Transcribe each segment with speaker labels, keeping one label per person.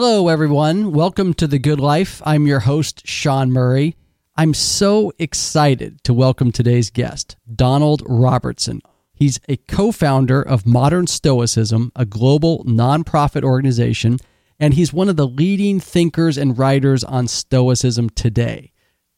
Speaker 1: Hello, everyone. Welcome to The Good Life. I'm your host, Sean Murray. I'm so excited to welcome today's guest, Donald Robertson. He's a co founder of Modern Stoicism, a global nonprofit organization, and he's one of the leading thinkers and writers on Stoicism today.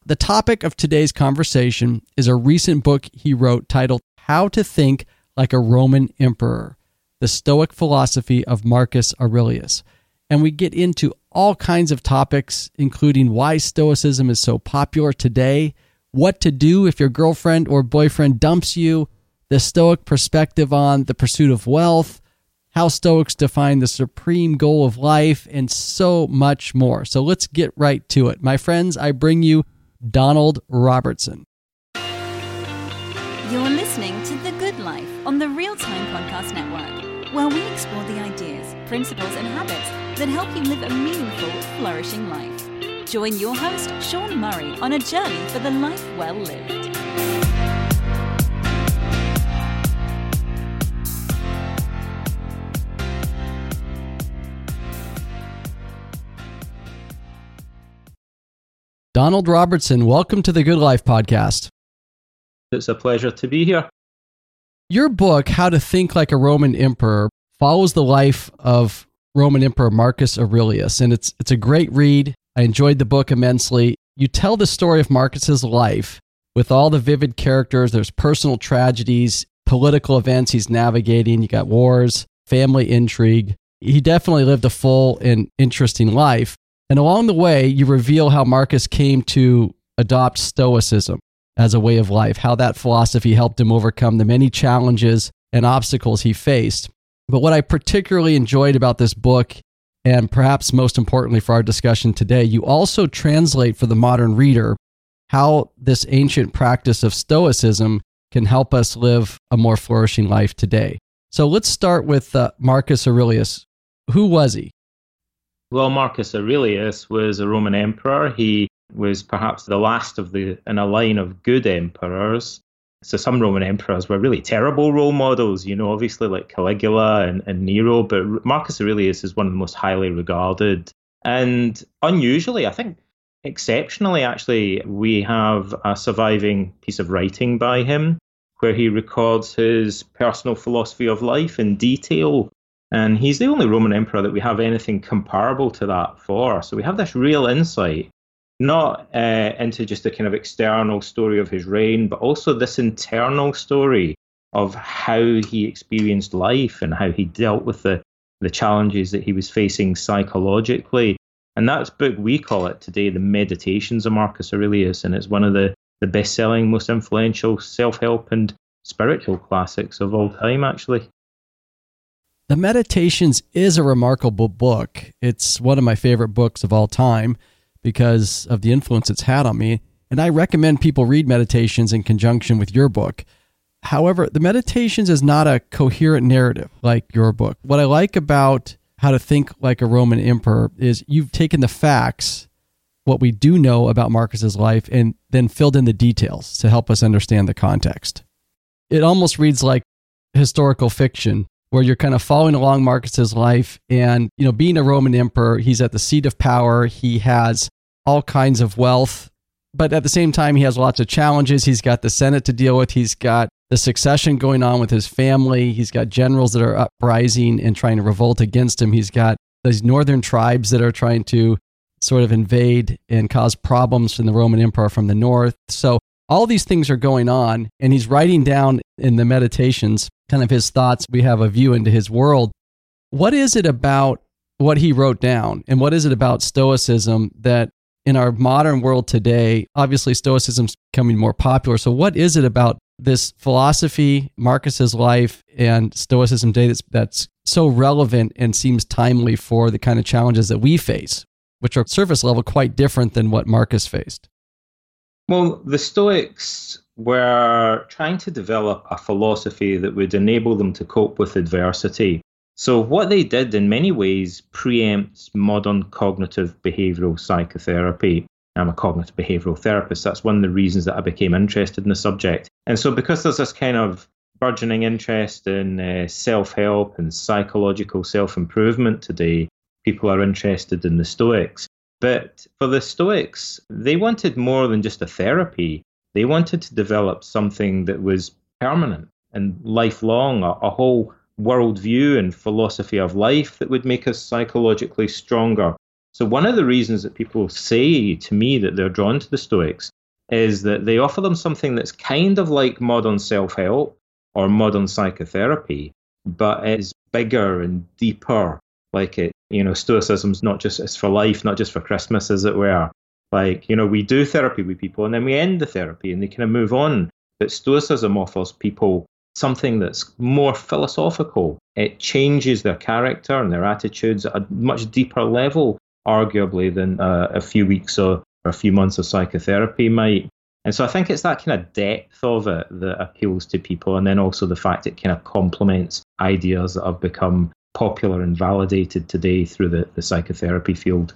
Speaker 1: The topic of today's conversation is a recent book he wrote titled How to Think Like a Roman Emperor The Stoic Philosophy of Marcus Aurelius and we get into all kinds of topics, including why Stoicism is so popular today, what to do if your girlfriend or boyfriend dumps you, the Stoic perspective on the pursuit of wealth, how Stoics define the supreme goal of life, and so much more. So let's get right to it. My friends, I bring you Donald Robertson.
Speaker 2: You're listening to The Good Life on the Real Time Podcast Network, where we explore the ideas, principles, and habits that help you live a meaningful, flourishing life. Join your host, Sean Murray, on a journey for the life well lived.
Speaker 1: Donald Robertson, welcome to the Good Life podcast.
Speaker 3: It's a pleasure to be here.
Speaker 1: Your book, How to Think Like a Roman Emperor, follows the life of Roman Emperor Marcus Aurelius, and it's it's a great read. I enjoyed the book immensely. You tell the story of Marcus's life with all the vivid characters. There's personal tragedies, political events he's navigating. You got wars, family intrigue. He definitely lived a full and interesting life. And along the way, you reveal how Marcus came to adopt Stoicism as a way of life, how that philosophy helped him overcome the many challenges and obstacles he faced. But what I particularly enjoyed about this book, and perhaps most importantly for our discussion today, you also translate for the modern reader how this ancient practice of Stoicism can help us live a more flourishing life today. So let's start with uh, Marcus Aurelius. Who was he?
Speaker 3: Well, Marcus Aurelius was a Roman emperor. He was perhaps the last of the in a line of good emperors. So some Roman emperors were really terrible role models, you know, obviously like Caligula and, and Nero, but Marcus Aurelius is one of the most highly regarded. And unusually, I think exceptionally, actually, we have a surviving piece of writing by him where he records his personal philosophy of life in detail. And he's the only Roman emperor that we have anything comparable to that for. So we have this real insight not uh, into just the kind of external story of his reign, but also this internal story of how he experienced life and how he dealt with the, the challenges that he was facing psychologically. And that's book we call it today, The Meditations of Marcus Aurelius, and it's one of the, the best selling, most influential self help and spiritual classics of all time, actually.
Speaker 1: The Meditations is a remarkable book. It's one of my favorite books of all time because of the influence it's had on me. And I recommend people read Meditations in conjunction with your book. However, the Meditations is not a coherent narrative like your book. What I like about How to Think Like a Roman Emperor is you've taken the facts, what we do know about Marcus's life, and then filled in the details to help us understand the context. It almost reads like historical fiction where you're kind of following along Marcus's life and you know being a Roman emperor he's at the seat of power. He has all kinds of wealth but at the same time he has lots of challenges. He's got the senate to deal with. He's got the succession going on with his family. He's got generals that are uprising and trying to revolt against him. He's got these northern tribes that are trying to sort of invade and cause problems in the Roman Empire from the north. So all these things are going on and he's writing down in the meditations kind of his thoughts. We have a view into his world. What is it about what he wrote down? And what is it about Stoicism that in our modern world today, obviously Stoicism's becoming more popular. So, what is it about this philosophy, Marcus's life, and Stoicism today that's, that's so relevant and seems timely for the kind of challenges that we face, which are surface level quite different than what Marcus faced?
Speaker 3: Well, the Stoics were trying to develop a philosophy that would enable them to cope with adversity. So, what they did in many ways preempts modern cognitive behavioral psychotherapy. I'm a cognitive behavioral therapist. That's one of the reasons that I became interested in the subject. And so, because there's this kind of burgeoning interest in uh, self help and psychological self improvement today, people are interested in the Stoics. But for the Stoics, they wanted more than just a therapy. They wanted to develop something that was permanent and lifelong, a, a whole worldview and philosophy of life that would make us psychologically stronger. So, one of the reasons that people say to me that they're drawn to the Stoics is that they offer them something that's kind of like modern self help or modern psychotherapy, but it's bigger and deeper. Like it, you know, Stoicism's not just it's for life, not just for Christmas, as it were. Like, you know, we do therapy with people and then we end the therapy and they kind of move on. But Stoicism offers people something that's more philosophical. It changes their character and their attitudes at a much deeper level, arguably, than uh, a few weeks or, or a few months of psychotherapy might. And so I think it's that kind of depth of it that appeals to people, and then also the fact it kind of complements ideas that have become popular and validated today through the, the psychotherapy field.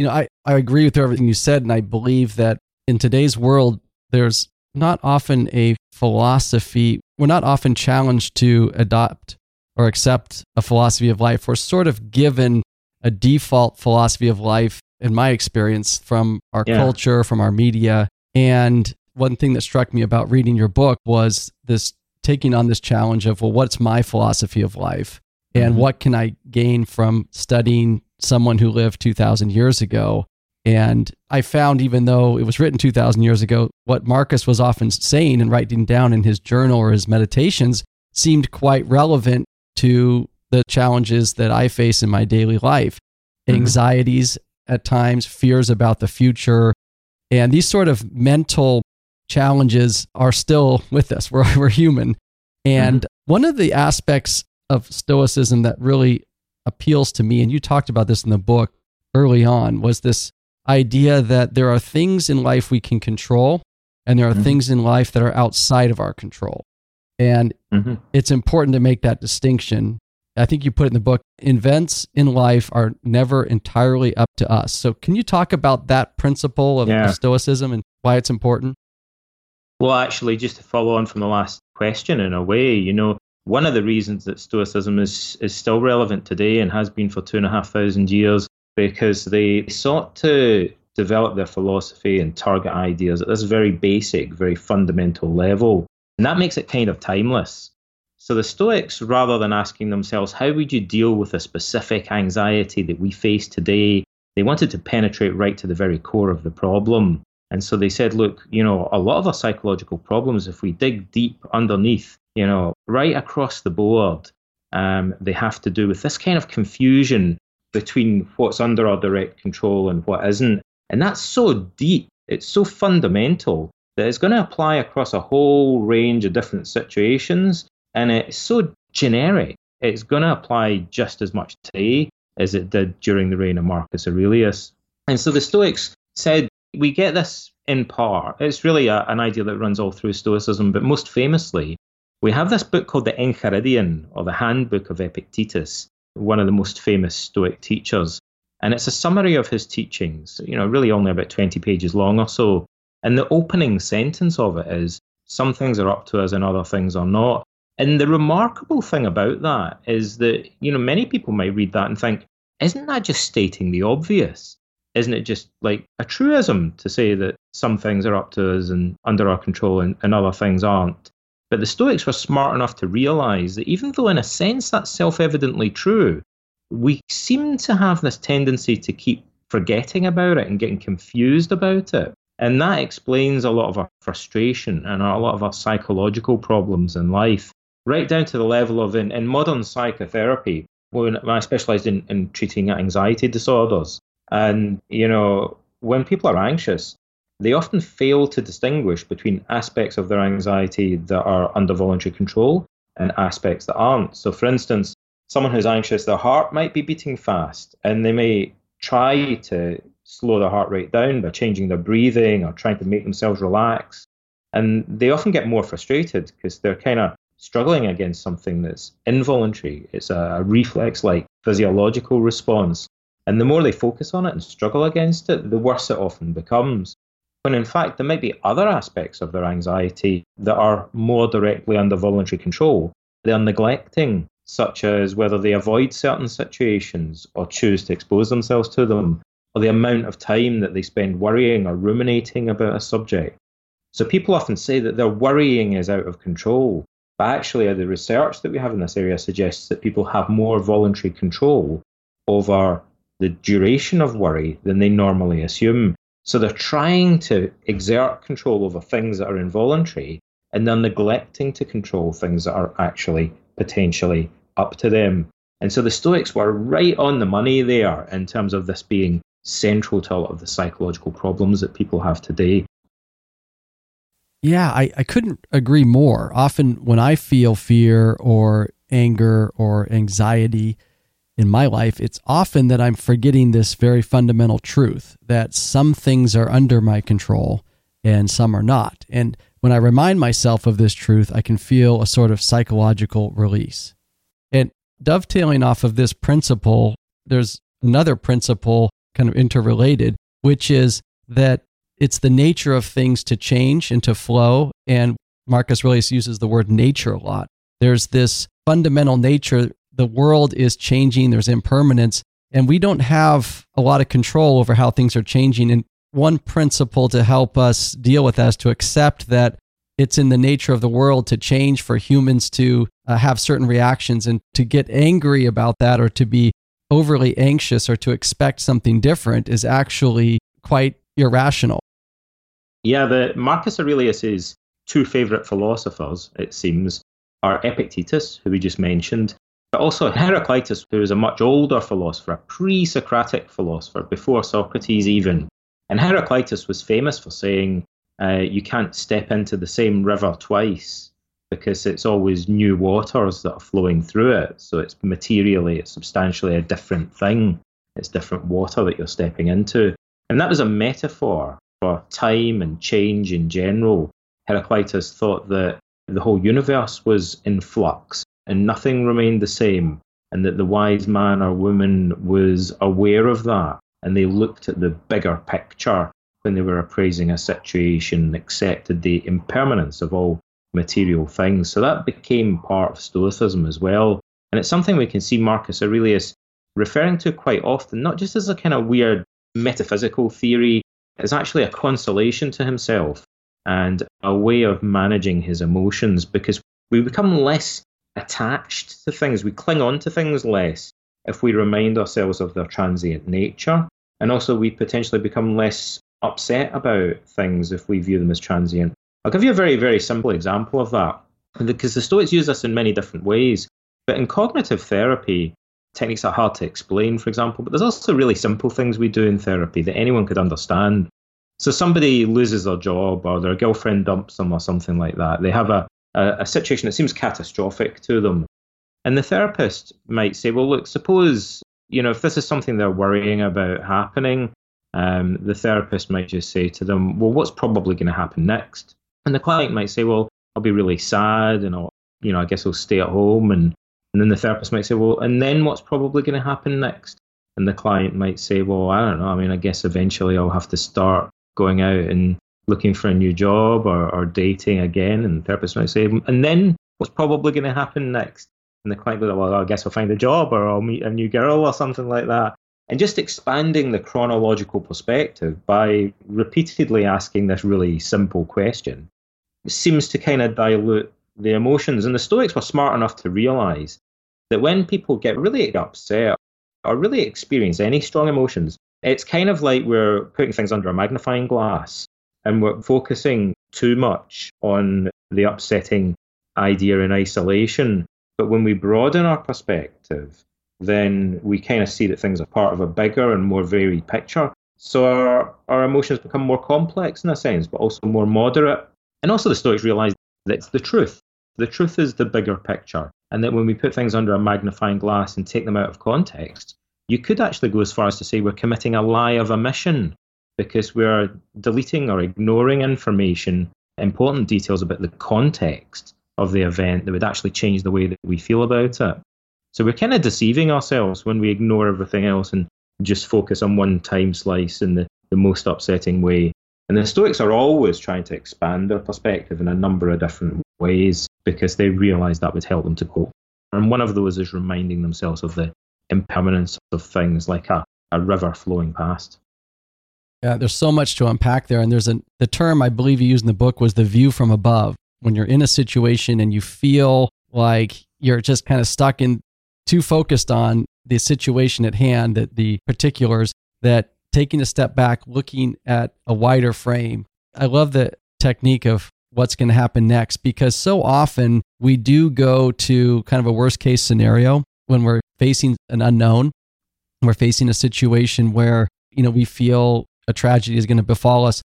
Speaker 1: You know, I, I agree with everything you said, and I believe that in today's world, there's not often a philosophy, we're not often challenged to adopt or accept a philosophy of life. We're sort of given a default philosophy of life, in my experience, from our yeah. culture, from our media. And one thing that struck me about reading your book was this taking on this challenge of, well, what's my philosophy of life? And mm-hmm. what can I gain from studying someone who lived 2,000 years ago? And I found, even though it was written 2,000 years ago, what Marcus was often saying and writing down in his journal or his meditations seemed quite relevant to the challenges that I face in my daily life mm-hmm. anxieties at times, fears about the future. And these sort of mental challenges are still with us. We're, we're human. And mm-hmm. one of the aspects of Stoicism that really appeals to me, and you talked about this in the book early on, was this idea that there are things in life we can control and there are mm-hmm. things in life that are outside of our control. And mm-hmm. it's important to make that distinction. I think you put it in the book events in life are never entirely up to us. So, can you talk about that principle of, yeah. Stoicism and why it's important?
Speaker 3: Well, actually, just to follow on from the last question, in a way, you know, one of the reasons that Stoicism is, is still relevant today and has been for two and a half thousand years because they sought to develop their philosophy and target ideas at this very basic, very fundamental level. And that makes it kind of timeless. So the Stoics, rather than asking themselves, how would you deal with a specific anxiety that we face today, they wanted to penetrate right to the very core of the problem. And so they said, look, you know, a lot of our psychological problems, if we dig deep underneath, you know, right across the board, um, they have to do with this kind of confusion between what's under our direct control and what isn't. And that's so deep, it's so fundamental that it's going to apply across a whole range of different situations. And it's so generic, it's going to apply just as much today as it did during the reign of Marcus Aurelius. And so the Stoics said, we get this in part. It's really a, an idea that runs all through Stoicism, but most famously, we have this book called the Enchiridion, or the Handbook of Epictetus, one of the most famous Stoic teachers. And it's a summary of his teachings, you know, really only about 20 pages long or so. And the opening sentence of it is some things are up to us and other things are not. And the remarkable thing about that is that, you know, many people might read that and think, isn't that just stating the obvious? Isn't it just like a truism to say that some things are up to us and under our control and, and other things aren't? But the Stoics were smart enough to realize that even though, in a sense, that's self evidently true, we seem to have this tendency to keep forgetting about it and getting confused about it. And that explains a lot of our frustration and a lot of our psychological problems in life, right down to the level of in, in modern psychotherapy, when I specialized in, in treating anxiety disorders. And, you know, when people are anxious, they often fail to distinguish between aspects of their anxiety that are under voluntary control and aspects that aren't. So, for instance, someone who's anxious, their heart might be beating fast, and they may try to slow their heart rate down by changing their breathing or trying to make themselves relax. And they often get more frustrated because they're kind of struggling against something that's involuntary. It's a reflex like physiological response. And the more they focus on it and struggle against it, the worse it often becomes when in fact there might be other aspects of their anxiety that are more directly under voluntary control. They're neglecting such as whether they avoid certain situations or choose to expose themselves to them, or the amount of time that they spend worrying or ruminating about a subject. So people often say that their worrying is out of control. But actually, the research that we have in this area suggests that people have more voluntary control over the duration of worry than they normally assume. So they're trying to exert control over things that are involuntary and they're neglecting to control things that are actually potentially up to them. And so the Stoics were right on the money there in terms of this being central to a lot of the psychological problems that people have today.
Speaker 1: Yeah, I, I couldn't agree more. Often when I feel fear or anger or anxiety in my life, it's often that I'm forgetting this very fundamental truth that some things are under my control and some are not. And when I remind myself of this truth, I can feel a sort of psychological release. And dovetailing off of this principle, there's another principle kind of interrelated, which is that it's the nature of things to change and to flow. And Marcus Aurelius uses the word nature a lot. There's this fundamental nature. The world is changing, there's impermanence, and we don't have a lot of control over how things are changing. And one principle to help us deal with that is to accept that it's in the nature of the world to change for humans to uh, have certain reactions and to get angry about that or to be overly anxious or to expect something different is actually quite irrational.
Speaker 3: Yeah, the Marcus Aurelius's two favorite philosophers, it seems, are Epictetus, who we just mentioned, but also Heraclitus, who is a much older philosopher, a pre-Socratic philosopher, before Socrates even. And Heraclitus was famous for saying, uh, you can't step into the same river twice because it's always new waters that are flowing through it. So it's materially, it's substantially a different thing. It's different water that you're stepping into. And that was a metaphor for time and change in general. Heraclitus thought that the whole universe was in flux and nothing remained the same, and that the wise man or woman was aware of that and they looked at the bigger picture when they were appraising a situation, accepted the impermanence of all material things. So that became part of Stoicism as well. And it's something we can see Marcus Aurelius referring to quite often, not just as a kind of weird metaphysical theory, it's actually a consolation to himself and a way of managing his emotions because we become less attached to things, we cling on to things less if we remind ourselves of their transient nature. And also, we potentially become less upset about things if we view them as transient. I'll give you a very, very simple example of that. Because the Stoics use this in many different ways. But in cognitive therapy, techniques are hard to explain, for example, but there's also really simple things we do in therapy that anyone could understand. So somebody loses their job or their girlfriend dumps them or something like that. They have a, a, a situation that seems catastrophic to them. And the therapist might say, well, look, suppose, you know, if this is something they're worrying about happening, um, the therapist might just say to them, well, what's probably going to happen next? And the client might say, well, I'll be really sad and I'll, you know, I guess I'll stay at home. And, and then the therapist might say, well, and then what's probably going to happen next? And the client might say, well, I don't know. I mean, I guess eventually I'll have to start going out and looking for a new job or, or dating again. And the therapist might say, and then what's probably going to happen next? And the client will, well, I guess I'll find a job or I'll meet a new girl or something like that. And just expanding the chronological perspective by repeatedly asking this really simple question seems to kind of dilute the emotions. And the Stoics were smart enough to realize that when people get really upset or really experience any strong emotions, it's kind of like we're putting things under a magnifying glass and we're focusing too much on the upsetting idea in isolation. But when we broaden our perspective then we kind of see that things are part of a bigger and more varied picture. So our, our emotions become more complex in a sense, but also more moderate. And also the Stoics realize that it's the truth. The truth is the bigger picture. And that when we put things under a magnifying glass and take them out of context, you could actually go as far as to say we're committing a lie of omission because we're deleting or ignoring information, important details about the context of the event that would actually change the way that we feel about it. So we're kind of deceiving ourselves when we ignore everything else and just focus on one time slice in the, the most upsetting way. And the Stoics are always trying to expand their perspective in a number of different ways because they realize that would help them to cope. And one of those is reminding themselves of the impermanence of things like a, a river flowing past.
Speaker 1: Yeah, there's so much to unpack there. And there's a, the term I believe you used in the book was the view from above. When you're in a situation and you feel like you're just kind of stuck in, too focused on the situation at hand, that the particulars, that taking a step back, looking at a wider frame. I love the technique of what's going to happen next because so often we do go to kind of a worst case scenario when we're facing an unknown. We're facing a situation where, you know, we feel a tragedy is going to befall us.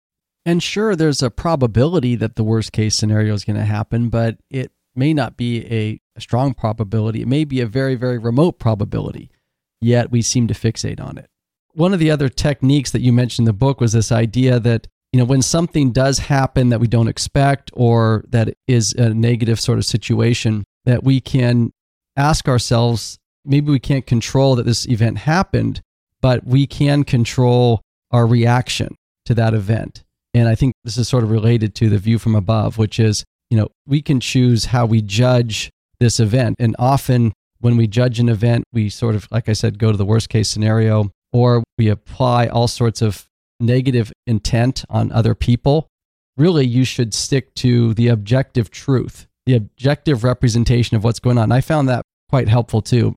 Speaker 1: And sure, there's a probability that the worst case scenario is going to happen, but it may not be a, strong probability. It may be a very, very remote probability, yet we seem to fixate on it. One of the other techniques that you mentioned in the book was this idea that you know, when something does happen that we don't expect or that is a negative sort of situation, that we can ask ourselves maybe we can't control that this event happened, but we can control our reaction to that event. And I think this is sort of related to the view from above, which is, you know, we can choose how we judge this event. And often when we judge an event, we sort of, like I said, go to the worst case scenario or we apply all sorts of negative intent on other people, really you should stick to the objective truth, the objective representation of what's going on. I found that quite helpful too.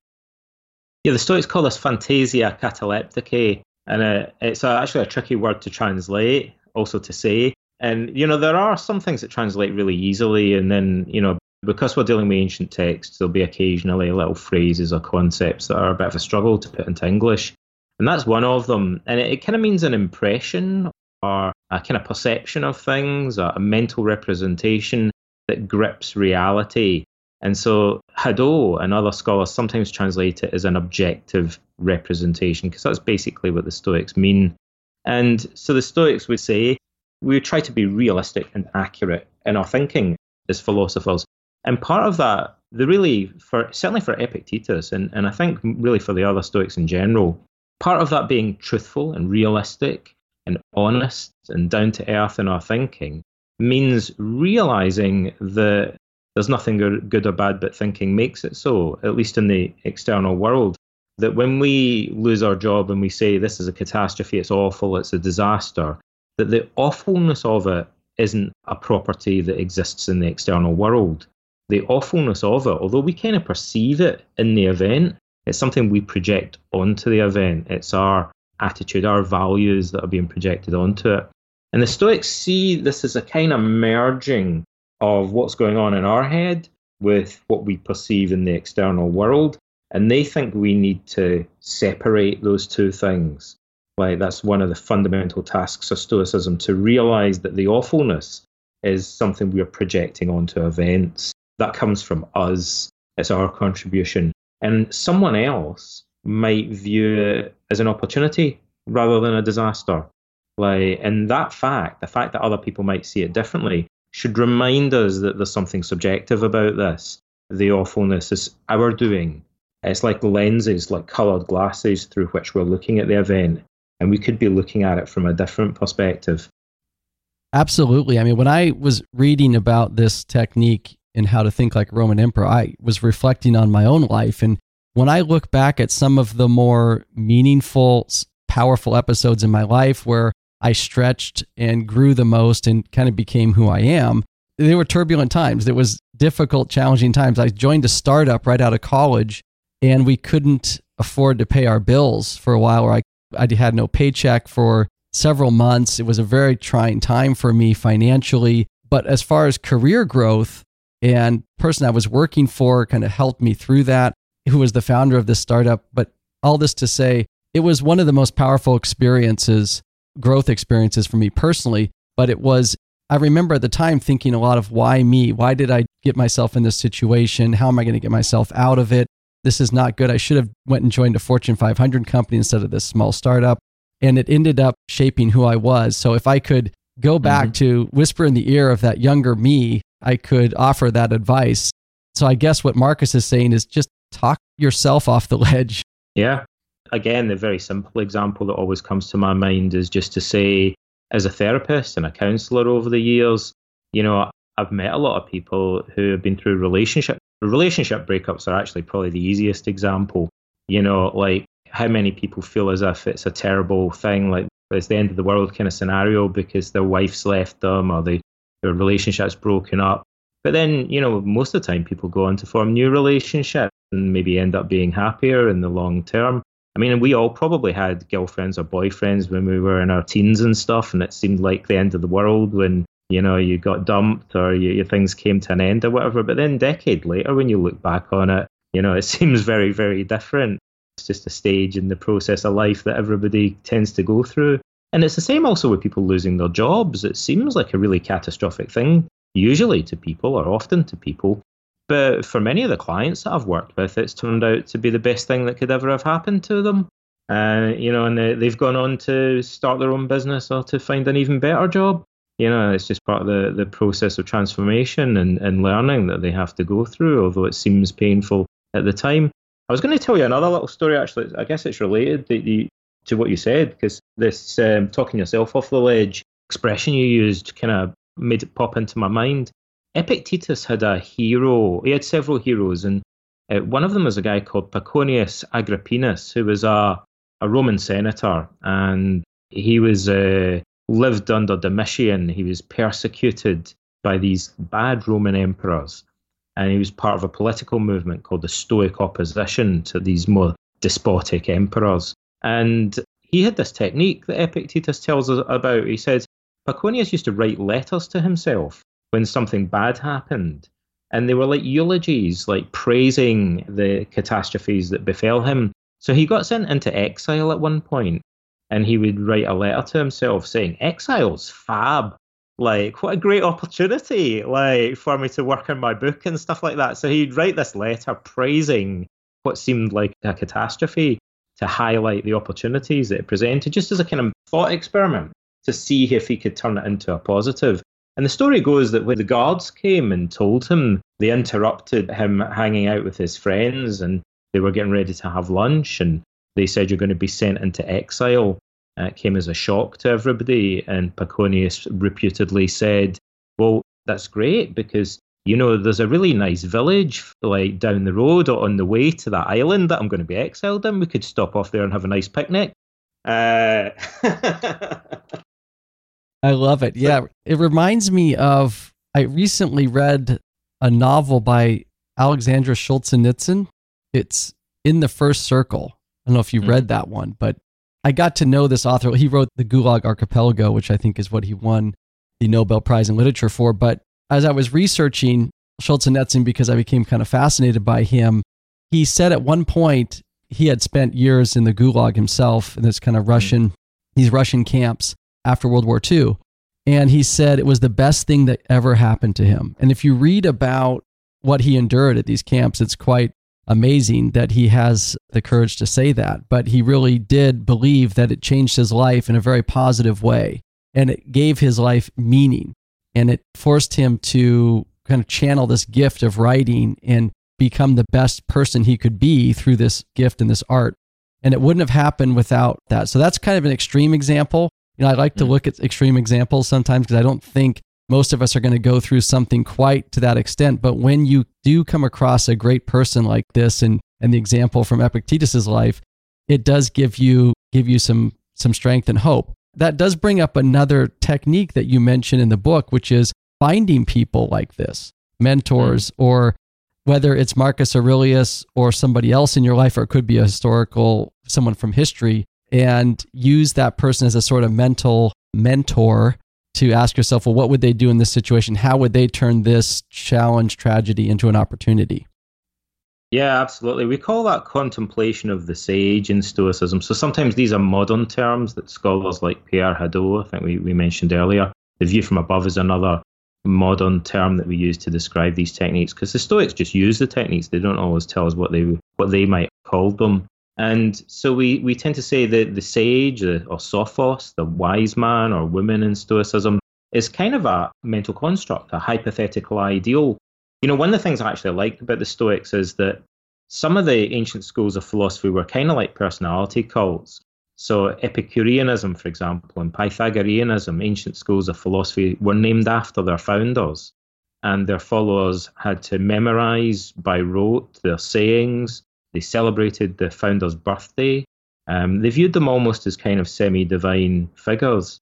Speaker 3: Yeah, the Stoics call this phantasia kataleptike, and uh, it's actually a tricky word to translate, also to say. And, you know, there are some things that translate really easily, and then, you know, because we're dealing with ancient texts, there'll be occasionally little phrases or concepts that are a bit of a struggle to put into English. And that's one of them. And it, it kind of means an impression or a kind of perception of things, a, a mental representation that grips reality. And so Hadot and other scholars sometimes translate it as an objective representation, because that's basically what the Stoics mean. And so the Stoics would say we try to be realistic and accurate in our thinking as philosophers. And part of that, the really, for certainly for Epictetus, and, and I think really for the other Stoics in general, part of that being truthful and realistic and honest and down to earth in our thinking means realizing that there's nothing good or bad but thinking makes it so, at least in the external world. That when we lose our job and we say this is a catastrophe, it's awful, it's a disaster, that the awfulness of it isn't a property that exists in the external world. The awfulness of it, although we kind of perceive it in the event, it's something we project onto the event. It's our attitude, our values that are being projected onto it. And the Stoics see this as a kind of merging of what's going on in our head with what we perceive in the external world. And they think we need to separate those two things. Like that's one of the fundamental tasks of Stoicism to realize that the awfulness is something we're projecting onto events. That comes from us. It's our contribution and someone else might view it as an opportunity rather than a disaster. Like, and that fact, the fact that other people might see it differently, should remind us that there's something subjective about this. The awfulness is our doing. It's like lenses, like coloured glasses through which we're looking at the event, and we could be looking at it from a different perspective.
Speaker 1: Absolutely. I mean, when I was reading about this technique and How to Think Like Roman Emperor, I was reflecting on my own life. And when I look back at some of the more meaningful, powerful episodes in my life where I stretched and grew the most and kind of became who I am, they were turbulent times. There was difficult, challenging times. I joined a startup right out of college and we couldn't afford to pay our bills for a while where I, I had no paycheck for several months. It was a very trying time for me financially. But as far as career growth, and person I was working for kind of helped me through that, who was the founder of this startup. But all this to say, it was one of the most powerful experiences, growth experiences for me personally. But it was, I remember at the time thinking a lot of why me? Why did I get myself in this situation? How am I going to get myself out of it? This is not good. I should have went and joined a Fortune 500 company instead of this small startup. And it ended up shaping who I was. So if I could go back mm-hmm. to whisper in the ear of that younger me I could offer that advice. So I guess what Marcus is saying is just talk yourself off the ledge.
Speaker 3: Yeah. Again, the very simple example that always comes to my mind is just to say, as a therapist and a counselor over the years, you know, I've met a lot of people who have been through relationship relationship breakups are actually probably the easiest example. You know, like how many people feel as if it's a terrible thing, like it's the end of the world kind of scenario because their wife's left them or they, their relationship's broken up. But then, you know, most of the time people go on to form new relationships and maybe end up being happier in the long term. I mean, we all probably had girlfriends or boyfriends when we were in our teens and stuff, and it seemed like the end of the world when you know you got dumped or you, your things came to an end or whatever. But then, decade later, when you look back on it, you know, it seems very, very different. It's just a stage in the process of life that everybody tends to go through. And it's the same also with people losing their jobs. It seems like a really catastrophic thing, usually to people or often to people. But for many of the clients that I've worked with, it's turned out to be the best thing that could ever have happened to them. Uh, you know, and they, they've gone on to start their own business or to find an even better job. You know, it's just part of the, the process of transformation and, and learning that they have to go through, although it seems painful at the time. I was going to tell you another little story, actually. I guess it's related to, to what you said, because this um, talking yourself off the ledge expression you used kind of made it pop into my mind. Epictetus had a hero. He had several heroes, and uh, one of them was a guy called Paconius Agrippinus, who was a, a Roman senator, and he was uh, lived under Domitian. He was persecuted by these bad Roman emperors, and he was part of a political movement called the Stoic opposition to these more despotic emperors. And he had this technique that Epictetus tells us about. He says Paconius used to write letters to himself when something bad happened. And they were like eulogies, like praising the catastrophes that befell him. So he got sent into exile at one point, and he would write a letter to himself saying, Exile's fab. Like, what a great opportunity, like, for me to work on my book and stuff like that. So he'd write this letter praising what seemed like a catastrophe to highlight the opportunities that it presented, just as a kind of thought experiment to see if he could turn it into a positive. And the story goes that when the guards came and told him, they interrupted him hanging out with his friends and they were getting ready to have lunch and they said you're going to be sent into exile. And it came as a shock to everybody. And Paconius reputedly said, Well, that's great because, you know, there's a really nice village like down the road or on the way to that island that I'm going to be exiled in. We could stop off there and have a nice picnic. Uh...
Speaker 1: I love it. Yeah. It reminds me of, I recently read a novel by Aleksandr Solzhenitsyn. It's In the First Circle. I don't know if you mm-hmm. read that one, but I got to know this author. He wrote The Gulag Archipelago, which I think is what he won the Nobel Prize in Literature for. But as I was researching Solzhenitsyn because I became kind of fascinated by him, he said at one point he had spent years in the Gulag himself in this kind of mm-hmm. Russian, these Russian camps after World War II. And he said it was the best thing that ever happened to him. And if you read about what he endured at these camps, it's quite amazing that he has the courage to say that. But he really did believe that it changed his life in a very positive way. And it gave his life meaning. And it forced him to kind of channel this gift of writing and become the best person he could be through this gift and this art. And it wouldn't have happened without that. So that's kind of an extreme example. You know, I like to mm. look at extreme examples sometimes because I don't think most of us are going to go through something quite to that extent. But when you do come across a great person like this and, and the example from Epictetus's life, it does give you give you some some strength and hope. That does bring up another technique that you mentioned in the book, which is finding people like this, mentors, mm. or whether it's Marcus Aurelius or somebody else in your life, or it could be a historical someone from history and use that person as a sort of mental mentor to ask yourself, well, what would they do in this situation? How would they turn this challenge, tragedy into an opportunity?
Speaker 3: Yeah, absolutely. We call that contemplation of the sage in Stoicism. So sometimes these are modern terms that scholars like Pierre Hadot, I think we, we mentioned earlier. The view from above is another modern term that we use to describe these techniques because the Stoics just use the techniques. They don't always tell us what they what they might call them. And so we, we tend to say that the sage or sophos, the wise man or woman in Stoicism, is kind of a mental construct, a hypothetical ideal. You know, one of the things I actually liked about the Stoics is that some of the ancient schools of philosophy were kind of like personality cults. So, Epicureanism, for example, and Pythagoreanism, ancient schools of philosophy, were named after their founders. and their followers had to memorize by rote their sayings. They celebrated the founder's birthday. Um, they viewed them almost as kind of semi divine figures.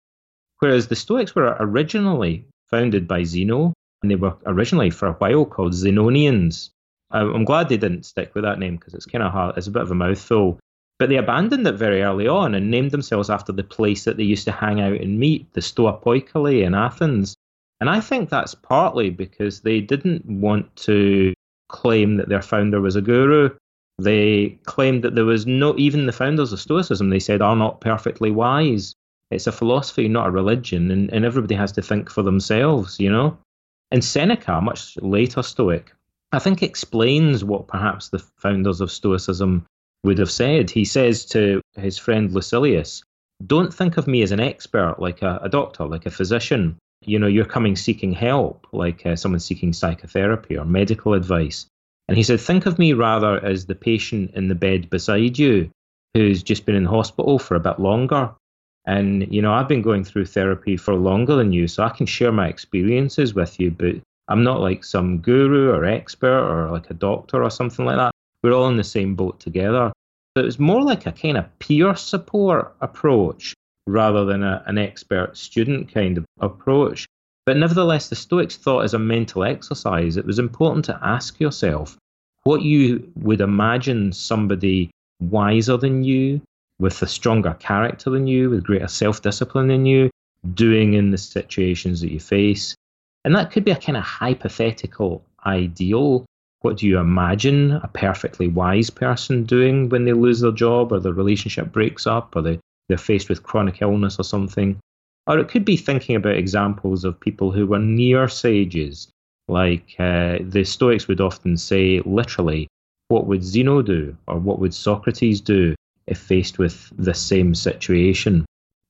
Speaker 3: Whereas the Stoics were originally founded by Zeno, and they were originally for a while called Zenonians. I'm glad they didn't stick with that name because it's kind of hard, it's a bit of a mouthful. But they abandoned it very early on and named themselves after the place that they used to hang out and meet, the Stoa Poikile in Athens. And I think that's partly because they didn't want to claim that their founder was a guru. They claimed that there was no, even the founders of Stoicism, they said, are not perfectly wise. It's a philosophy, not a religion, and, and everybody has to think for themselves, you know? And Seneca, much later Stoic, I think explains what perhaps the founders of Stoicism would have said. He says to his friend Lucilius, Don't think of me as an expert, like a, a doctor, like a physician. You know, you're coming seeking help, like uh, someone seeking psychotherapy or medical advice. And he said, Think of me rather as the patient in the bed beside you who's just been in hospital for a bit longer. And, you know, I've been going through therapy for longer than you, so I can share my experiences with you, but I'm not like some guru or expert or like a doctor or something like that. We're all in the same boat together. So it was more like a kind of peer support approach rather than a, an expert student kind of approach. But nevertheless, the Stoics thought as a mental exercise, it was important to ask yourself what you would imagine somebody wiser than you, with a stronger character than you, with greater self discipline than you, doing in the situations that you face. And that could be a kind of hypothetical ideal. What do you imagine a perfectly wise person doing when they lose their job or their relationship breaks up or they, they're faced with chronic illness or something? Or it could be thinking about examples of people who were near sages. Like uh, the Stoics would often say, literally, what would Zeno do? Or what would Socrates do if faced with the same situation?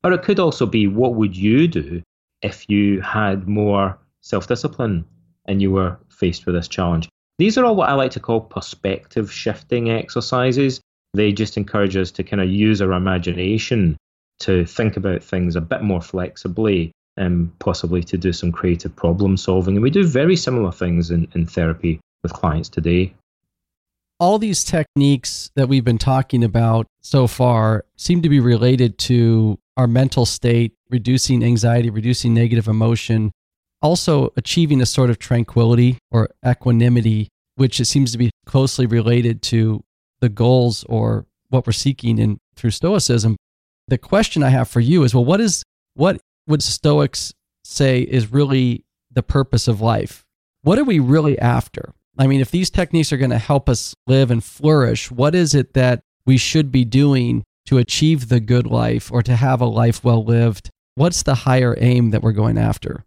Speaker 3: Or it could also be, what would you do if you had more self discipline, and you were faced with this challenge. These are all what I like to call perspective shifting exercises. They just encourage us to kind of use our imagination to think about things a bit more flexibly and possibly to do some creative problem solving. And we do very similar things in, in therapy with clients today.
Speaker 1: All these techniques that we've been talking about so far seem to be related to our mental state, reducing anxiety, reducing negative emotion, also achieving a sort of tranquility or equanimity, which it seems to be closely related to the goals or what we're seeking in through Stoicism. The question I have for you is, well, what is what would Stoics say is really the purpose of life? What are we really after? I mean, if these techniques are going to help us live and flourish, what is it that we should be doing to achieve the good life or to have a life well lived? What's the higher aim that we're going after?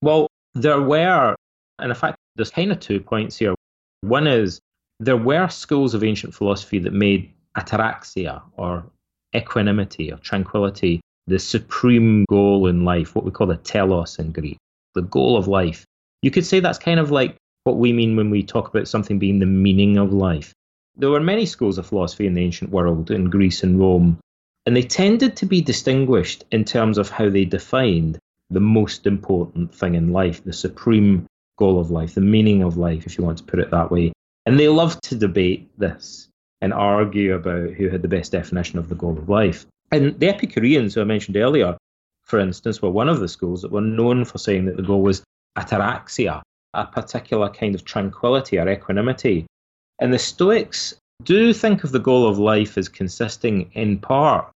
Speaker 3: Well, there were, and in fact, there's kind of two points here. One is there were schools of ancient philosophy that made ataraxia or equanimity or tranquility the supreme goal in life, what we call the telos in Greek, the goal of life. You could say that's kind of like what we mean when we talk about something being the meaning of life. There were many schools of philosophy in the ancient world, in Greece and Rome, and they tended to be distinguished in terms of how they defined the most important thing in life, the supreme goal of life, the meaning of life, if you want to put it that way. And they loved to debate this and argue about who had the best definition of the goal of life. And the Epicureans, who I mentioned earlier, for instance, were one of the schools that were known for saying that the goal was ataraxia, a particular kind of tranquility or equanimity. And the Stoics do think of the goal of life as consisting in part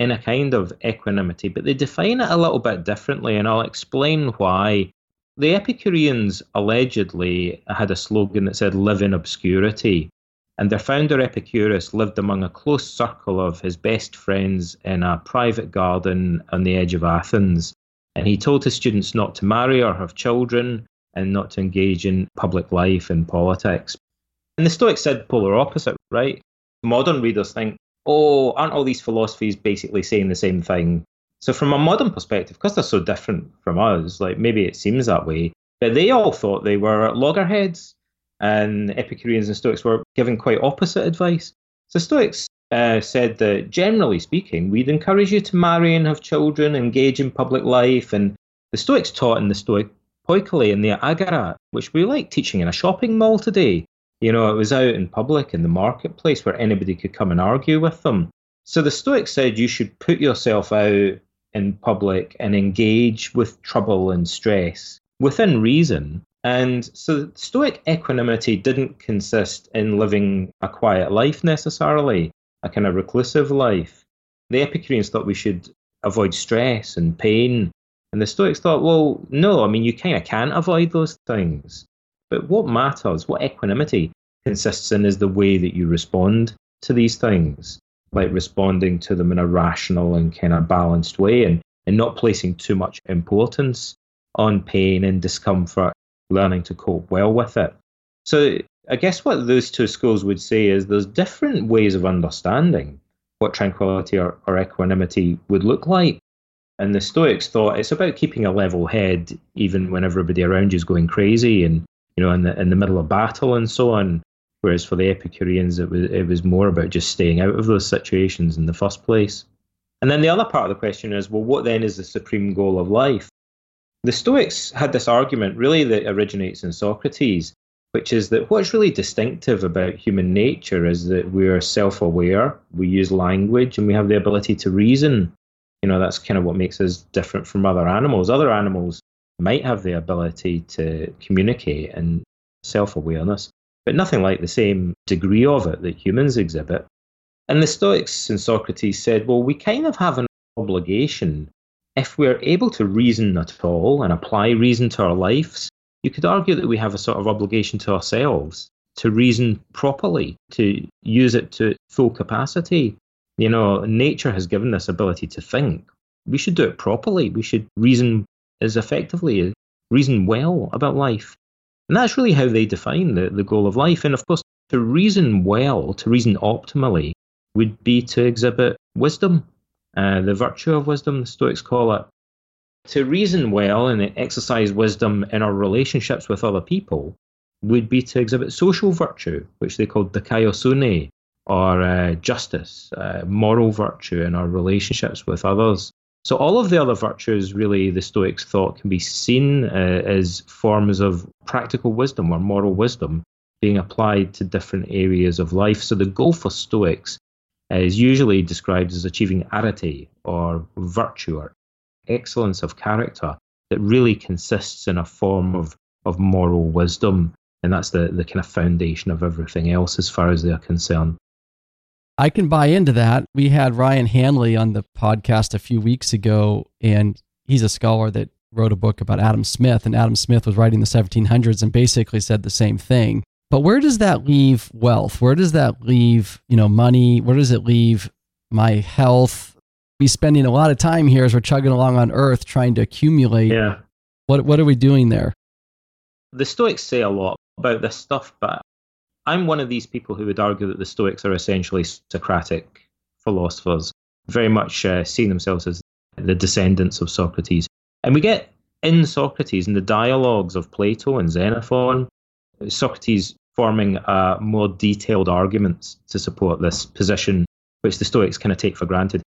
Speaker 3: in a kind of equanimity, but they define it a little bit differently, and I'll explain why. The Epicureans allegedly had a slogan that said, Live in obscurity. And their founder, Epicurus, lived among a close circle of his best friends in a private garden on the edge of Athens. And he told his students not to marry or have children and not to engage in public life and politics. And the Stoics said polar opposite, right? Modern readers think oh, aren't all these philosophies basically saying the same thing? So, from a modern perspective, because they're so different from us, like maybe it seems that way, but they all thought they were loggerheads, and Epicureans and Stoics were giving quite opposite advice. So, Stoics uh, said that generally speaking, we'd encourage you to marry and have children, engage in public life, and the Stoics taught in the Stoic poikile and the agora, which we like teaching in a shopping mall today. You know, it was out in public in the marketplace where anybody could come and argue with them. So the Stoics said you should put yourself out in public and engage with trouble and stress within reason. And so Stoic equanimity didn't consist in living a quiet life necessarily, a kind of reclusive life. The Epicureans thought we should avoid stress and pain. And the Stoics thought, well, no, I mean, you kind of can't avoid those things. But what matters, what equanimity consists in, is the way that you respond to these things like responding to them in a rational and kind of balanced way and, and not placing too much importance on pain and discomfort, learning to cope well with it. So I guess what those two schools would say is there's different ways of understanding what tranquility or, or equanimity would look like. And the Stoics thought it's about keeping a level head even when everybody around you is going crazy and you know in the in the middle of battle and so on. Whereas for the Epicureans, it was it was more about just staying out of those situations in the first place. And then the other part of the question is, well, what then is the supreme goal of life? The Stoics had this argument really that originates in Socrates, which is that what's really distinctive about human nature is that we're self aware, we use language, and we have the ability to reason. You know, that's kind of what makes us different from other animals. Other animals might have the ability to communicate and self awareness, but nothing like the same degree of it that humans exhibit. And the Stoics and Socrates said, well, we kind of have an obligation. If we're able to reason at all and apply reason to our lives, you could argue that we have a sort of obligation to ourselves to reason properly, to use it to full capacity. You know, nature has given this ability to think. We should do it properly. We should reason as effectively, reason well about life. And that's really how they define the, the goal of life. And of course, to reason well, to reason optimally, would be to exhibit wisdom, uh, the virtue of wisdom, the Stoics call it. To reason well and exercise wisdom in our relationships with other people would be to exhibit social virtue, which they called the dikaiosune, or uh, justice, uh, moral virtue in our relationships with others. So all of the other virtues, really, the Stoics thought can be seen uh, as forms of practical wisdom or moral wisdom being applied to different areas of life. So the goal for Stoics is usually described as achieving arete or virtue or excellence of character that really consists in a form of, of moral wisdom. And that's the, the kind of foundation of everything else as far as they're concerned.
Speaker 1: I can buy into that. We had Ryan Hanley on the podcast a few weeks ago, and he's a scholar that wrote a book about Adam Smith, and Adam Smith was writing the 1700s and basically said the same thing. But where does that leave wealth? Where does that leave, you know, money? Where does it leave my health? We spending a lot of time here as we're chugging along on Earth trying to accumulate.
Speaker 3: Yeah.
Speaker 1: What what are we doing there?
Speaker 3: The Stoics say a lot about this stuff, but I'm one of these people who would argue that the Stoics are essentially Socratic philosophers, very much uh, seeing themselves as the descendants of Socrates. And we get in Socrates, in the dialogues of Plato and Xenophon, Socrates forming uh, more detailed arguments to support this position, which the Stoics kind of take for granted.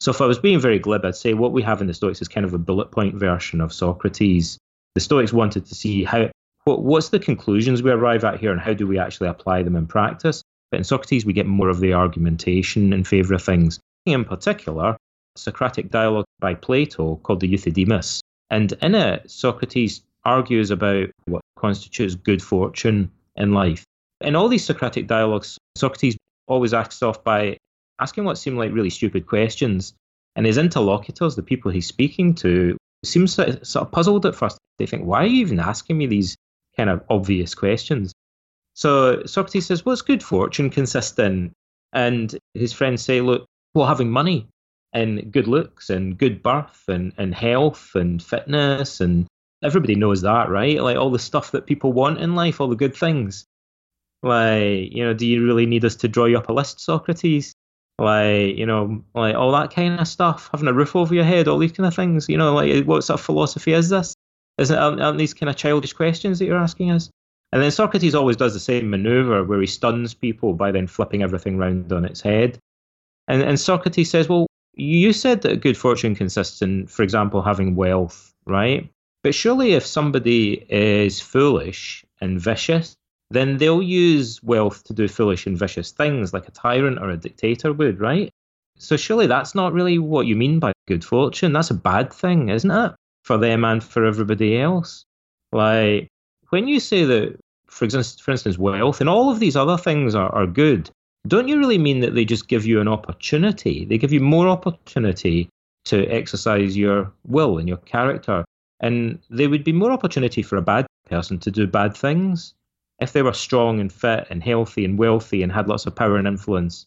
Speaker 3: So, if I was being very glib, I'd say what we have in the Stoics is kind of a bullet point version of Socrates. The Stoics wanted to see how what, what's the conclusions we arrive at here and how do we actually apply them in practice? But in Socrates, we get more of the argumentation in favor of things. In particular, Socratic dialogue by Plato called the Euthydemus. And in it, Socrates argues about what constitutes good fortune in life. In all these Socratic dialogues, Socrates always asks off by asking what seem like really stupid questions. And his interlocutors, the people he's speaking to, seem sort of puzzled at first. They think, why are you even asking me these kind of obvious questions. So Socrates says, What's good fortune consist in? And his friends say, Look, well, having money and good looks and good birth and, and health and fitness and everybody knows that, right? Like all the stuff that people want in life, all the good things. Like, you know, do you really need us to draw you up a list, Socrates? Like, you know, like all that kind of stuff, having a roof over your head, all these kind of things. You know, like what sort of philosophy is this? Isn't aren't these kind of childish questions that you're asking us? And then Socrates always does the same maneuver where he stuns people by then flipping everything round on its head. And, and Socrates says, Well, you said that good fortune consists in, for example, having wealth, right? But surely, if somebody is foolish and vicious, then they'll use wealth to do foolish and vicious things like a tyrant or a dictator would, right? So surely that's not really what you mean by good fortune. That's a bad thing, isn't it? For them and for everybody else. Like when you say that, for instance, for instance, wealth and all of these other things are, are good, don't you really mean that they just give you an opportunity? They give you more opportunity to exercise your will and your character. And there would be more opportunity for a bad person to do bad things if they were strong and fit and healthy and wealthy and had lots of power and influence.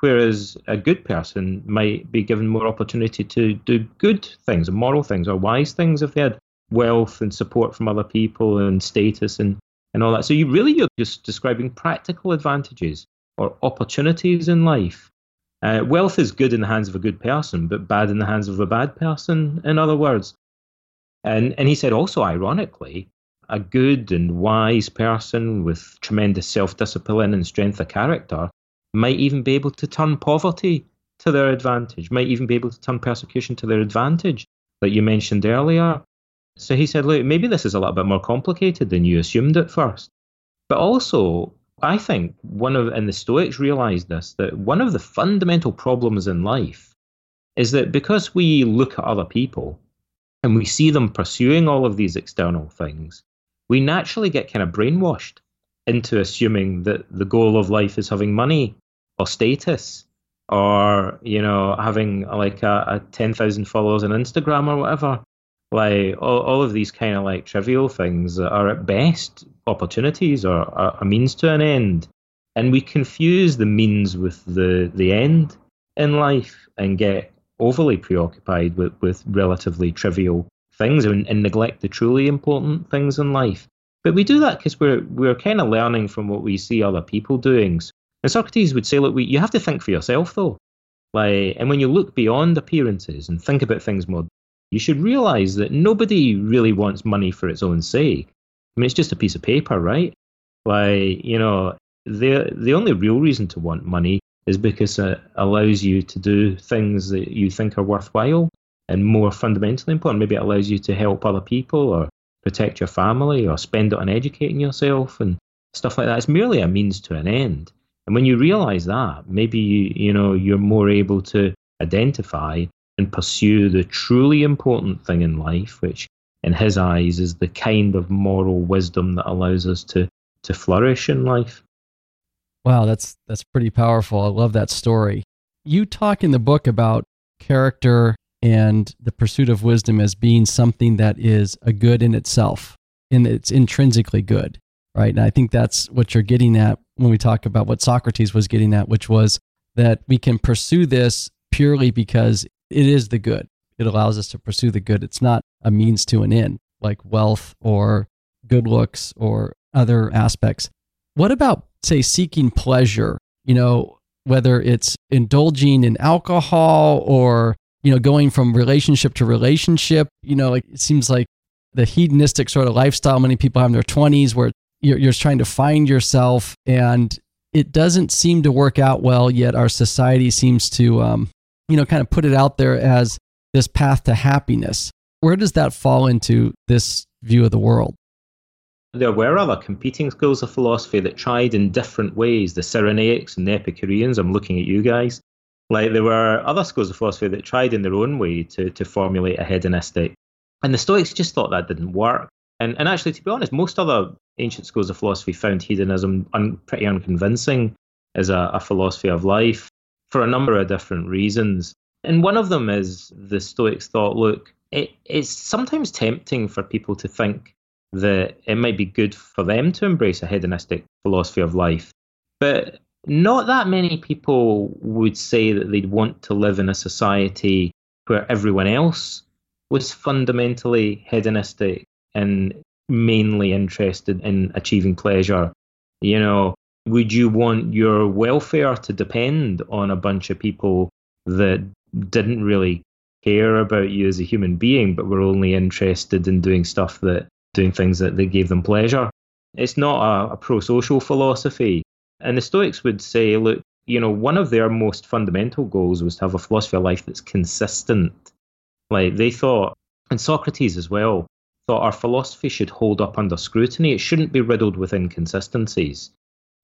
Speaker 3: Whereas a good person might be given more opportunity to do good things, or moral things, or wise things if they had wealth and support from other people and status and, and all that. So you really you're just describing practical advantages or opportunities in life. Uh, wealth is good in the hands of a good person, but bad in the hands of a bad person, in other words. And, and he said also, ironically, a good and wise person with tremendous self discipline and strength of character might even be able to turn poverty to their advantage, might even be able to turn persecution to their advantage, like you mentioned earlier. So he said, look, maybe this is a little bit more complicated than you assumed at first. But also, I think one of, and the Stoics realized this, that one of the fundamental problems in life is that because we look at other people and we see them pursuing all of these external things, we naturally get kind of brainwashed into assuming that the goal of life is having money or status or you know having like a, a 10,000 followers on Instagram or whatever. Like all, all of these kind of like trivial things are at best opportunities or, or a means to an end. And we confuse the means with the the end in life and get overly preoccupied with, with relatively trivial things and, and neglect the truly important things in life but we do that because we're we're kind of learning from what we see other people doing. And Socrates would say, look, we, you have to think for yourself though. Like, and when you look beyond appearances and think about things more, you should realize that nobody really wants money for its own sake. I mean, it's just a piece of paper, right? Like, you know, the the only real reason to want money is because it allows you to do things that you think are worthwhile and more fundamentally important. Maybe it allows you to help other people or protect your family or spend it on educating yourself and stuff like that. It's merely a means to an end. And when you realize that, maybe you, you know you're more able to identify and pursue the truly important thing in life, which in his eyes is the kind of moral wisdom that allows us to to flourish in life.
Speaker 1: Wow, that's that's pretty powerful. I love that story. You talk in the book about character and the pursuit of wisdom as being something that is a good in itself and it's intrinsically good right and i think that's what you're getting at when we talk about what socrates was getting at which was that we can pursue this purely because it is the good it allows us to pursue the good it's not a means to an end like wealth or good looks or other aspects what about say seeking pleasure you know whether it's indulging in alcohol or you know, going from relationship to relationship. You know, like it seems like the hedonistic sort of lifestyle many people have in their 20s where you're, you're trying to find yourself and it doesn't seem to work out well yet our society seems to um, you know kind of put it out there as this path to happiness where does that fall into this view of the world
Speaker 3: there were other competing schools of philosophy that tried in different ways the cyrenaics and the epicureans i'm looking at you guys like there were other schools of philosophy that tried in their own way to, to formulate a hedonistic. And the Stoics just thought that didn't work. And, and actually, to be honest, most other ancient schools of philosophy found hedonism un, pretty unconvincing as a, a philosophy of life for a number of different reasons. And one of them is the Stoics thought, look, it, it's sometimes tempting for people to think that it might be good for them to embrace a hedonistic philosophy of life. But not that many people would say that they'd want to live in a society where everyone else was fundamentally hedonistic and mainly interested in achieving pleasure. You know, would you want your welfare to depend on a bunch of people that didn't really care about you as a human being, but were only interested in doing stuff that doing things that, that gave them pleasure? It's not a, a pro social philosophy. And the Stoics would say, look, you know, one of their most fundamental goals was to have a philosophy of life that's consistent. Like they thought, and Socrates as well, thought our philosophy should hold up under scrutiny. It shouldn't be riddled with inconsistencies.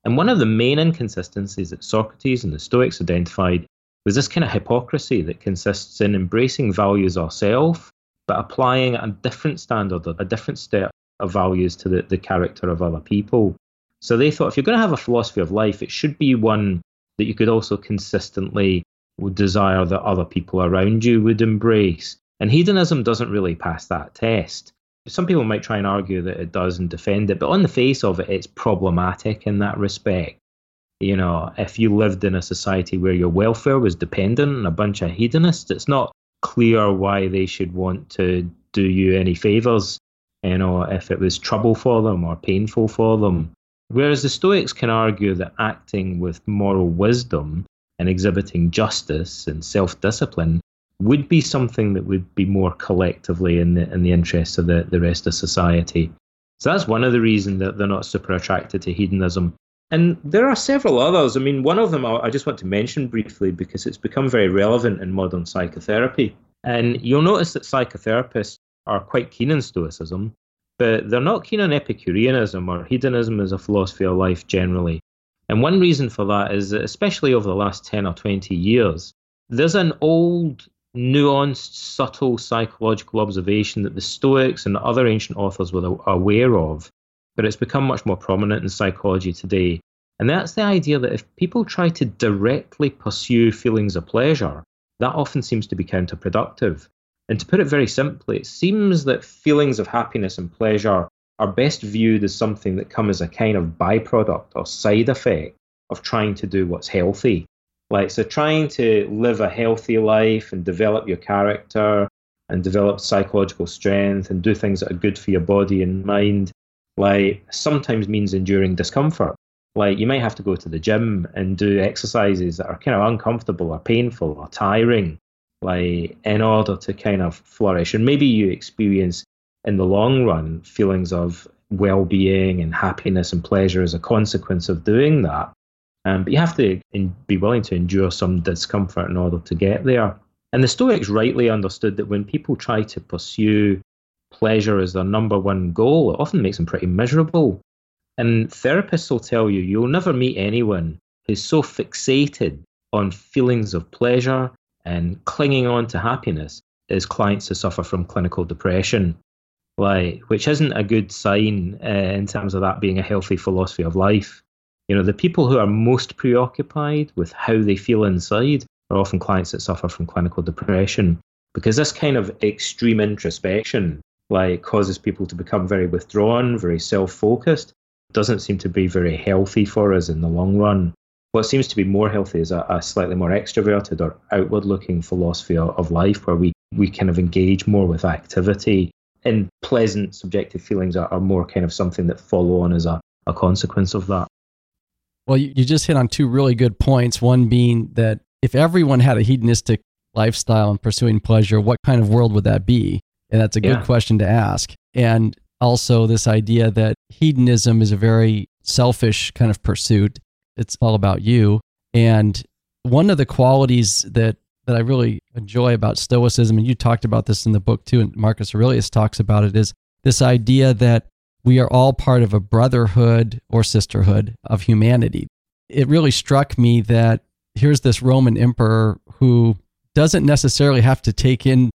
Speaker 3: And one of the main inconsistencies that Socrates and the Stoics identified was this kind of hypocrisy that consists in embracing values ourselves, but applying a different standard, a different set of values to the, the character of other people. So they thought if you're going to have a philosophy of life, it should be one that you could also consistently desire that other people around you would embrace. And hedonism doesn't really pass that test. Some people might try and argue that it does and defend it, but on the face of it, it's problematic in that respect. You know, if you lived in a society where your welfare was dependent on a bunch of hedonists, it's not clear why they should want to do you any favors, you know, if it was trouble for them or painful for them. Whereas the Stoics can argue that acting with moral wisdom and exhibiting justice and self discipline would be something that would be more collectively in the in the interests of the, the rest of society. So that's one of the reasons that they're not super attracted to hedonism. And there are several others. I mean, one of them I just want to mention briefly because it's become very relevant in modern psychotherapy. And you'll notice that psychotherapists are quite keen on Stoicism, but they're not keen on Epicureanism or hedonism as a philosophy of life generally. And one reason for that is that, especially over the last 10 or 20 years, there's an old nuanced, subtle psychological observation that the Stoics and other ancient authors were aware of, but it's become much more prominent in psychology today. And that's the idea that if people try to directly pursue feelings of pleasure, that often seems to be counterproductive. And to put it very simply, it seems that feelings of happiness and pleasure are best viewed as something that come as a kind of byproduct or side effect of trying to do what's healthy. Like, so trying to live a healthy life and develop your character and develop psychological strength and do things that are good for your body and mind, like, sometimes means enduring discomfort. Like, you might have to go to the gym and do exercises that are kind of uncomfortable or painful or tiring, like, in order to kind of flourish. And maybe you experience in the long run feelings of well being and happiness and pleasure as a consequence of doing that. Um, but you have to in, be willing to endure some discomfort in order to get there. And the Stoics rightly understood that when people try to pursue pleasure as their number one goal, it often makes them pretty miserable. And therapists will tell you you'll never meet anyone who's so fixated on feelings of pleasure and clinging on to happiness as clients who suffer from clinical depression, like which isn't a good sign uh, in terms of that being a healthy philosophy of life. You know, the people who are most preoccupied with how they feel inside are often clients that suffer from clinical depression because this kind of extreme introspection like causes people to become very withdrawn, very self-focused. Doesn't seem to be very healthy for us in the long run. What seems to be more healthy is a, a slightly more extroverted or outward-looking philosophy of, of life, where we we kind of engage more with activity, and pleasant subjective feelings are, are more kind of something that follow on as a, a consequence of that.
Speaker 1: Well, you, you just hit on two really good points. One being that if everyone had a hedonistic lifestyle and pursuing pleasure, what kind of world would that be? And that's a good yeah. question to ask. And also, this idea that hedonism is a very selfish kind of pursuit. It's all about you. And one of the qualities that that I really enjoy about Stoicism, and you talked about this in the book too, and Marcus Aurelius talks about it, is this idea that we are all part of a brotherhood or sisterhood of humanity. It really struck me that here's this Roman emperor who doesn't necessarily have to take in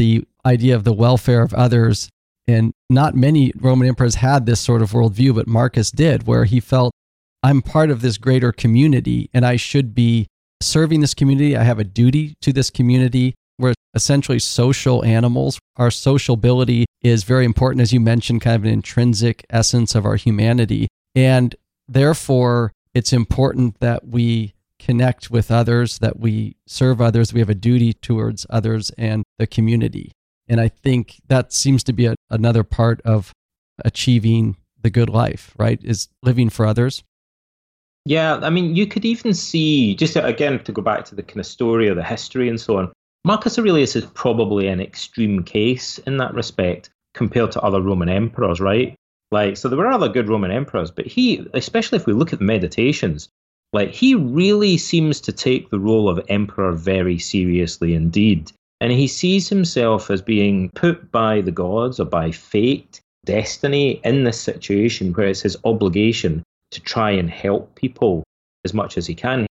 Speaker 1: the idea of the welfare of others. And not many Roman emperors had this sort of worldview, but Marcus did, where he felt, I'm part of this greater community and I should be serving this community. I have a duty to this community. We're essentially social animals. Our sociability is very important, as you mentioned, kind of an intrinsic essence of our humanity. And therefore, it's important that we connect with others, that we serve others, we have a duty towards others and the community. And I think that seems to be a, another part of achieving the good life, right? Is living for others.
Speaker 3: Yeah, I mean, you could even see, just again, to go back to the kind of story or the history and so on, Marcus Aurelius is probably an extreme case in that respect compared to other Roman emperors, right? Like, so there were other good Roman emperors, but he, especially if we look at the meditations, like, he really seems to take the role of emperor very seriously indeed. And he sees himself as being put by the gods or by fate, destiny, in this situation where it's his obligation to try and help people as much as he can.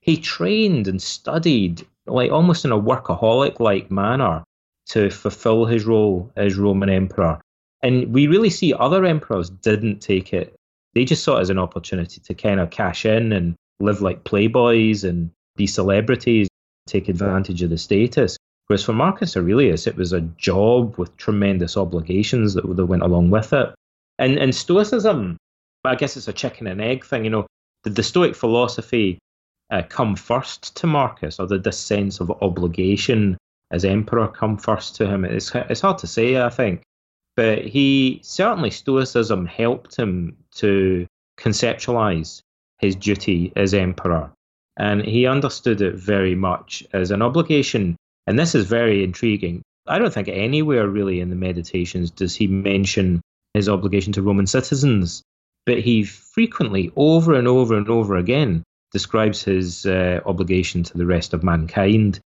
Speaker 3: He trained and studied, like almost in a workaholic like manner, to fulfill his role as Roman emperor. And we really see other emperors didn't take it. They just saw it as an opportunity to kind of cash in and live like playboys and be celebrities, take advantage of the status. Whereas for Marcus Aurelius, it was a job with tremendous obligations that, that went along with it. And, and Stoicism, I guess it's a chicken and egg thing. You know, did the Stoic philosophy uh, come first to Marcus, or did this sense of obligation as emperor come first to him? It's, it's hard to say, I think. But he certainly, Stoicism helped him to conceptualize his duty as emperor. And he understood it very much as an obligation. And this is very intriguing. I don't think anywhere really in the Meditations does he mention his obligation to Roman citizens, but he frequently, over and over and over again, describes his uh, obligation to the rest of mankind.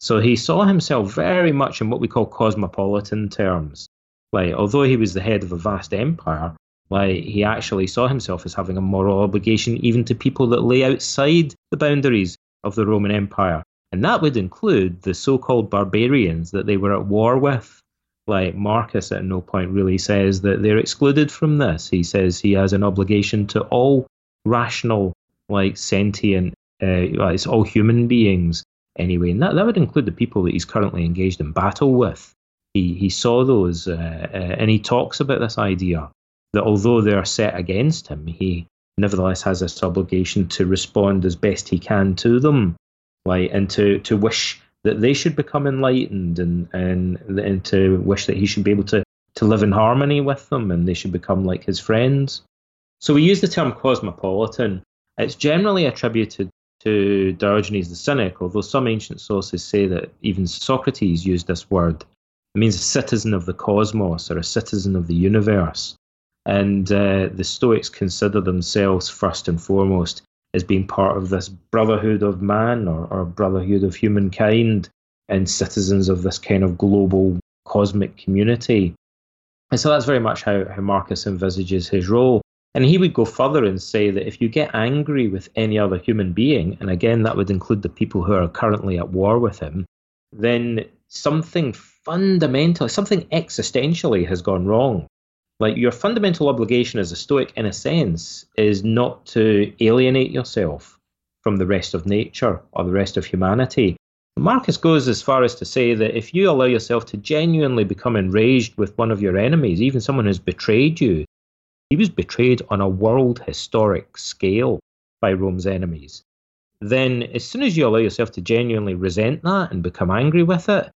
Speaker 3: So he saw himself very much in what we call cosmopolitan terms. Like, although he was the head of a vast empire, like he actually saw himself as having a moral obligation even to people that lay outside the boundaries of the Roman Empire. And that would include the so called barbarians that they were at war with. Like Marcus at no point really says that they're excluded from this. He says he has an obligation to all rational, like sentient, uh, it's all human beings anyway. And that, that would include the people that he's currently engaged in battle with. He, he saw those uh, uh, and he talks about this idea that although they are set against him, he nevertheless has this obligation to respond as best he can to them, like and to to wish that they should become enlightened and and and to wish that he should be able to to live in harmony with them and they should become like his friends. So we use the term cosmopolitan. It's generally attributed to Diogenes the Cynic, although some ancient sources say that even Socrates used this word. It means a citizen of the cosmos or a citizen of the universe. And uh, the Stoics consider themselves first and foremost as being part of this brotherhood of man or, or brotherhood of humankind and citizens of this kind of global cosmic community. And so that's very much how, how Marcus envisages his role. And he would go further and say that if you get angry with any other human being, and again, that would include the people who are currently at war with him, then something fundamental, something existentially has gone wrong. Like your fundamental obligation as a Stoic, in a sense, is not to alienate yourself from the rest of nature or the rest of humanity. Marcus goes as far as to say that if you allow yourself to genuinely become enraged with one of your enemies, even someone who's betrayed you, he was betrayed on a world historic scale by Rome's enemies. Then, as soon as you allow yourself to genuinely resent that and become angry with it,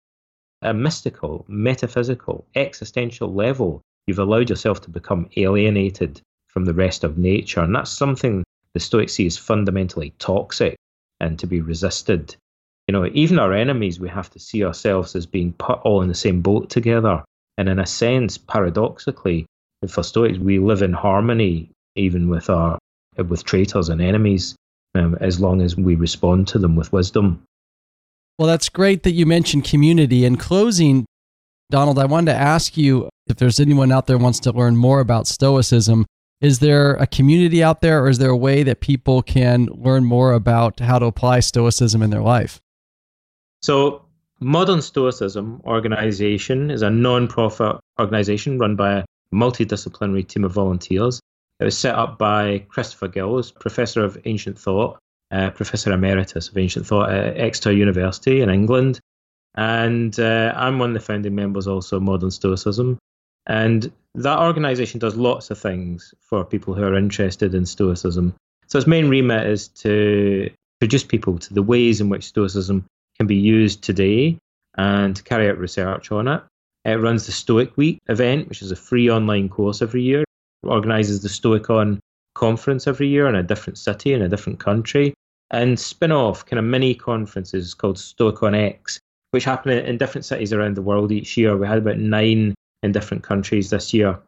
Speaker 3: a mystical, metaphysical, existential level, you've allowed yourself to become alienated from the rest of nature. And that's something the Stoics see as fundamentally toxic and to be resisted. You know, even our enemies, we have to see ourselves as being put all in the same boat together. And in a sense, paradoxically, for Stoics, we live in harmony even with our with traitors and enemies, um, as long as we respond to them with wisdom.
Speaker 1: Well, that's great that you mentioned community. In closing, Donald, I wanted to ask you if there's anyone out there wants to learn more about Stoicism. Is there a community out there, or is there a way that people can learn more about how to apply Stoicism in their life?
Speaker 3: So, Modern Stoicism organization is a non-profit organization run by a multidisciplinary team of volunteers. It was set up by Christopher Gills, professor of ancient thought, uh, professor emeritus of ancient thought at Exeter University in England. And uh, I'm one of the founding members also of Modern Stoicism. And that organization does lots of things for people who are interested in Stoicism. So its main remit is to introduce people to the ways in which Stoicism can be used today and to carry out research on it. It runs the Stoic Week event, which is a free online course every year. It organizes the Stoicon conference every year in a different city in a different country. And spin off kind of mini conferences called Stoicon X, which happen in different cities around the world each year. We had about nine in different countries this year.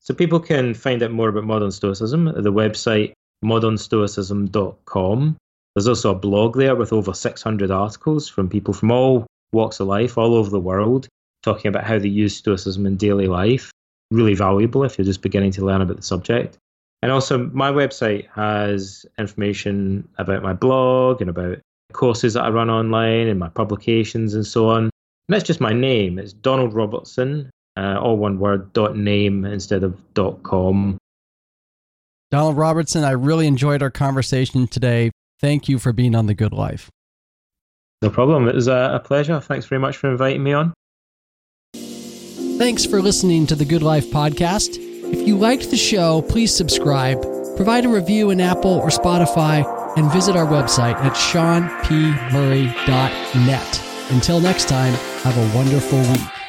Speaker 3: So people can find out more about modern Stoicism at the website modernstoicism.com. There's also a blog there with over 600 articles from people from all walks of life all over the world, talking about how they use Stoicism in daily life. Really valuable if you're just beginning to learn about the subject. And also, my website has information about my blog and about courses that I run online and my publications and so on. And that's just my name. It's Donald Robertson, uh, all one word, dot name instead of dot com.
Speaker 1: Donald Robertson, I really enjoyed our conversation today. Thank you for being on The Good Life.
Speaker 3: No problem. It was a pleasure. Thanks very much for inviting me on.
Speaker 1: Thanks for listening to the Good Life podcast. If you liked the show, please subscribe, provide a review in Apple or Spotify, and visit our website at seanpmurray.net. Until next time, have a wonderful week.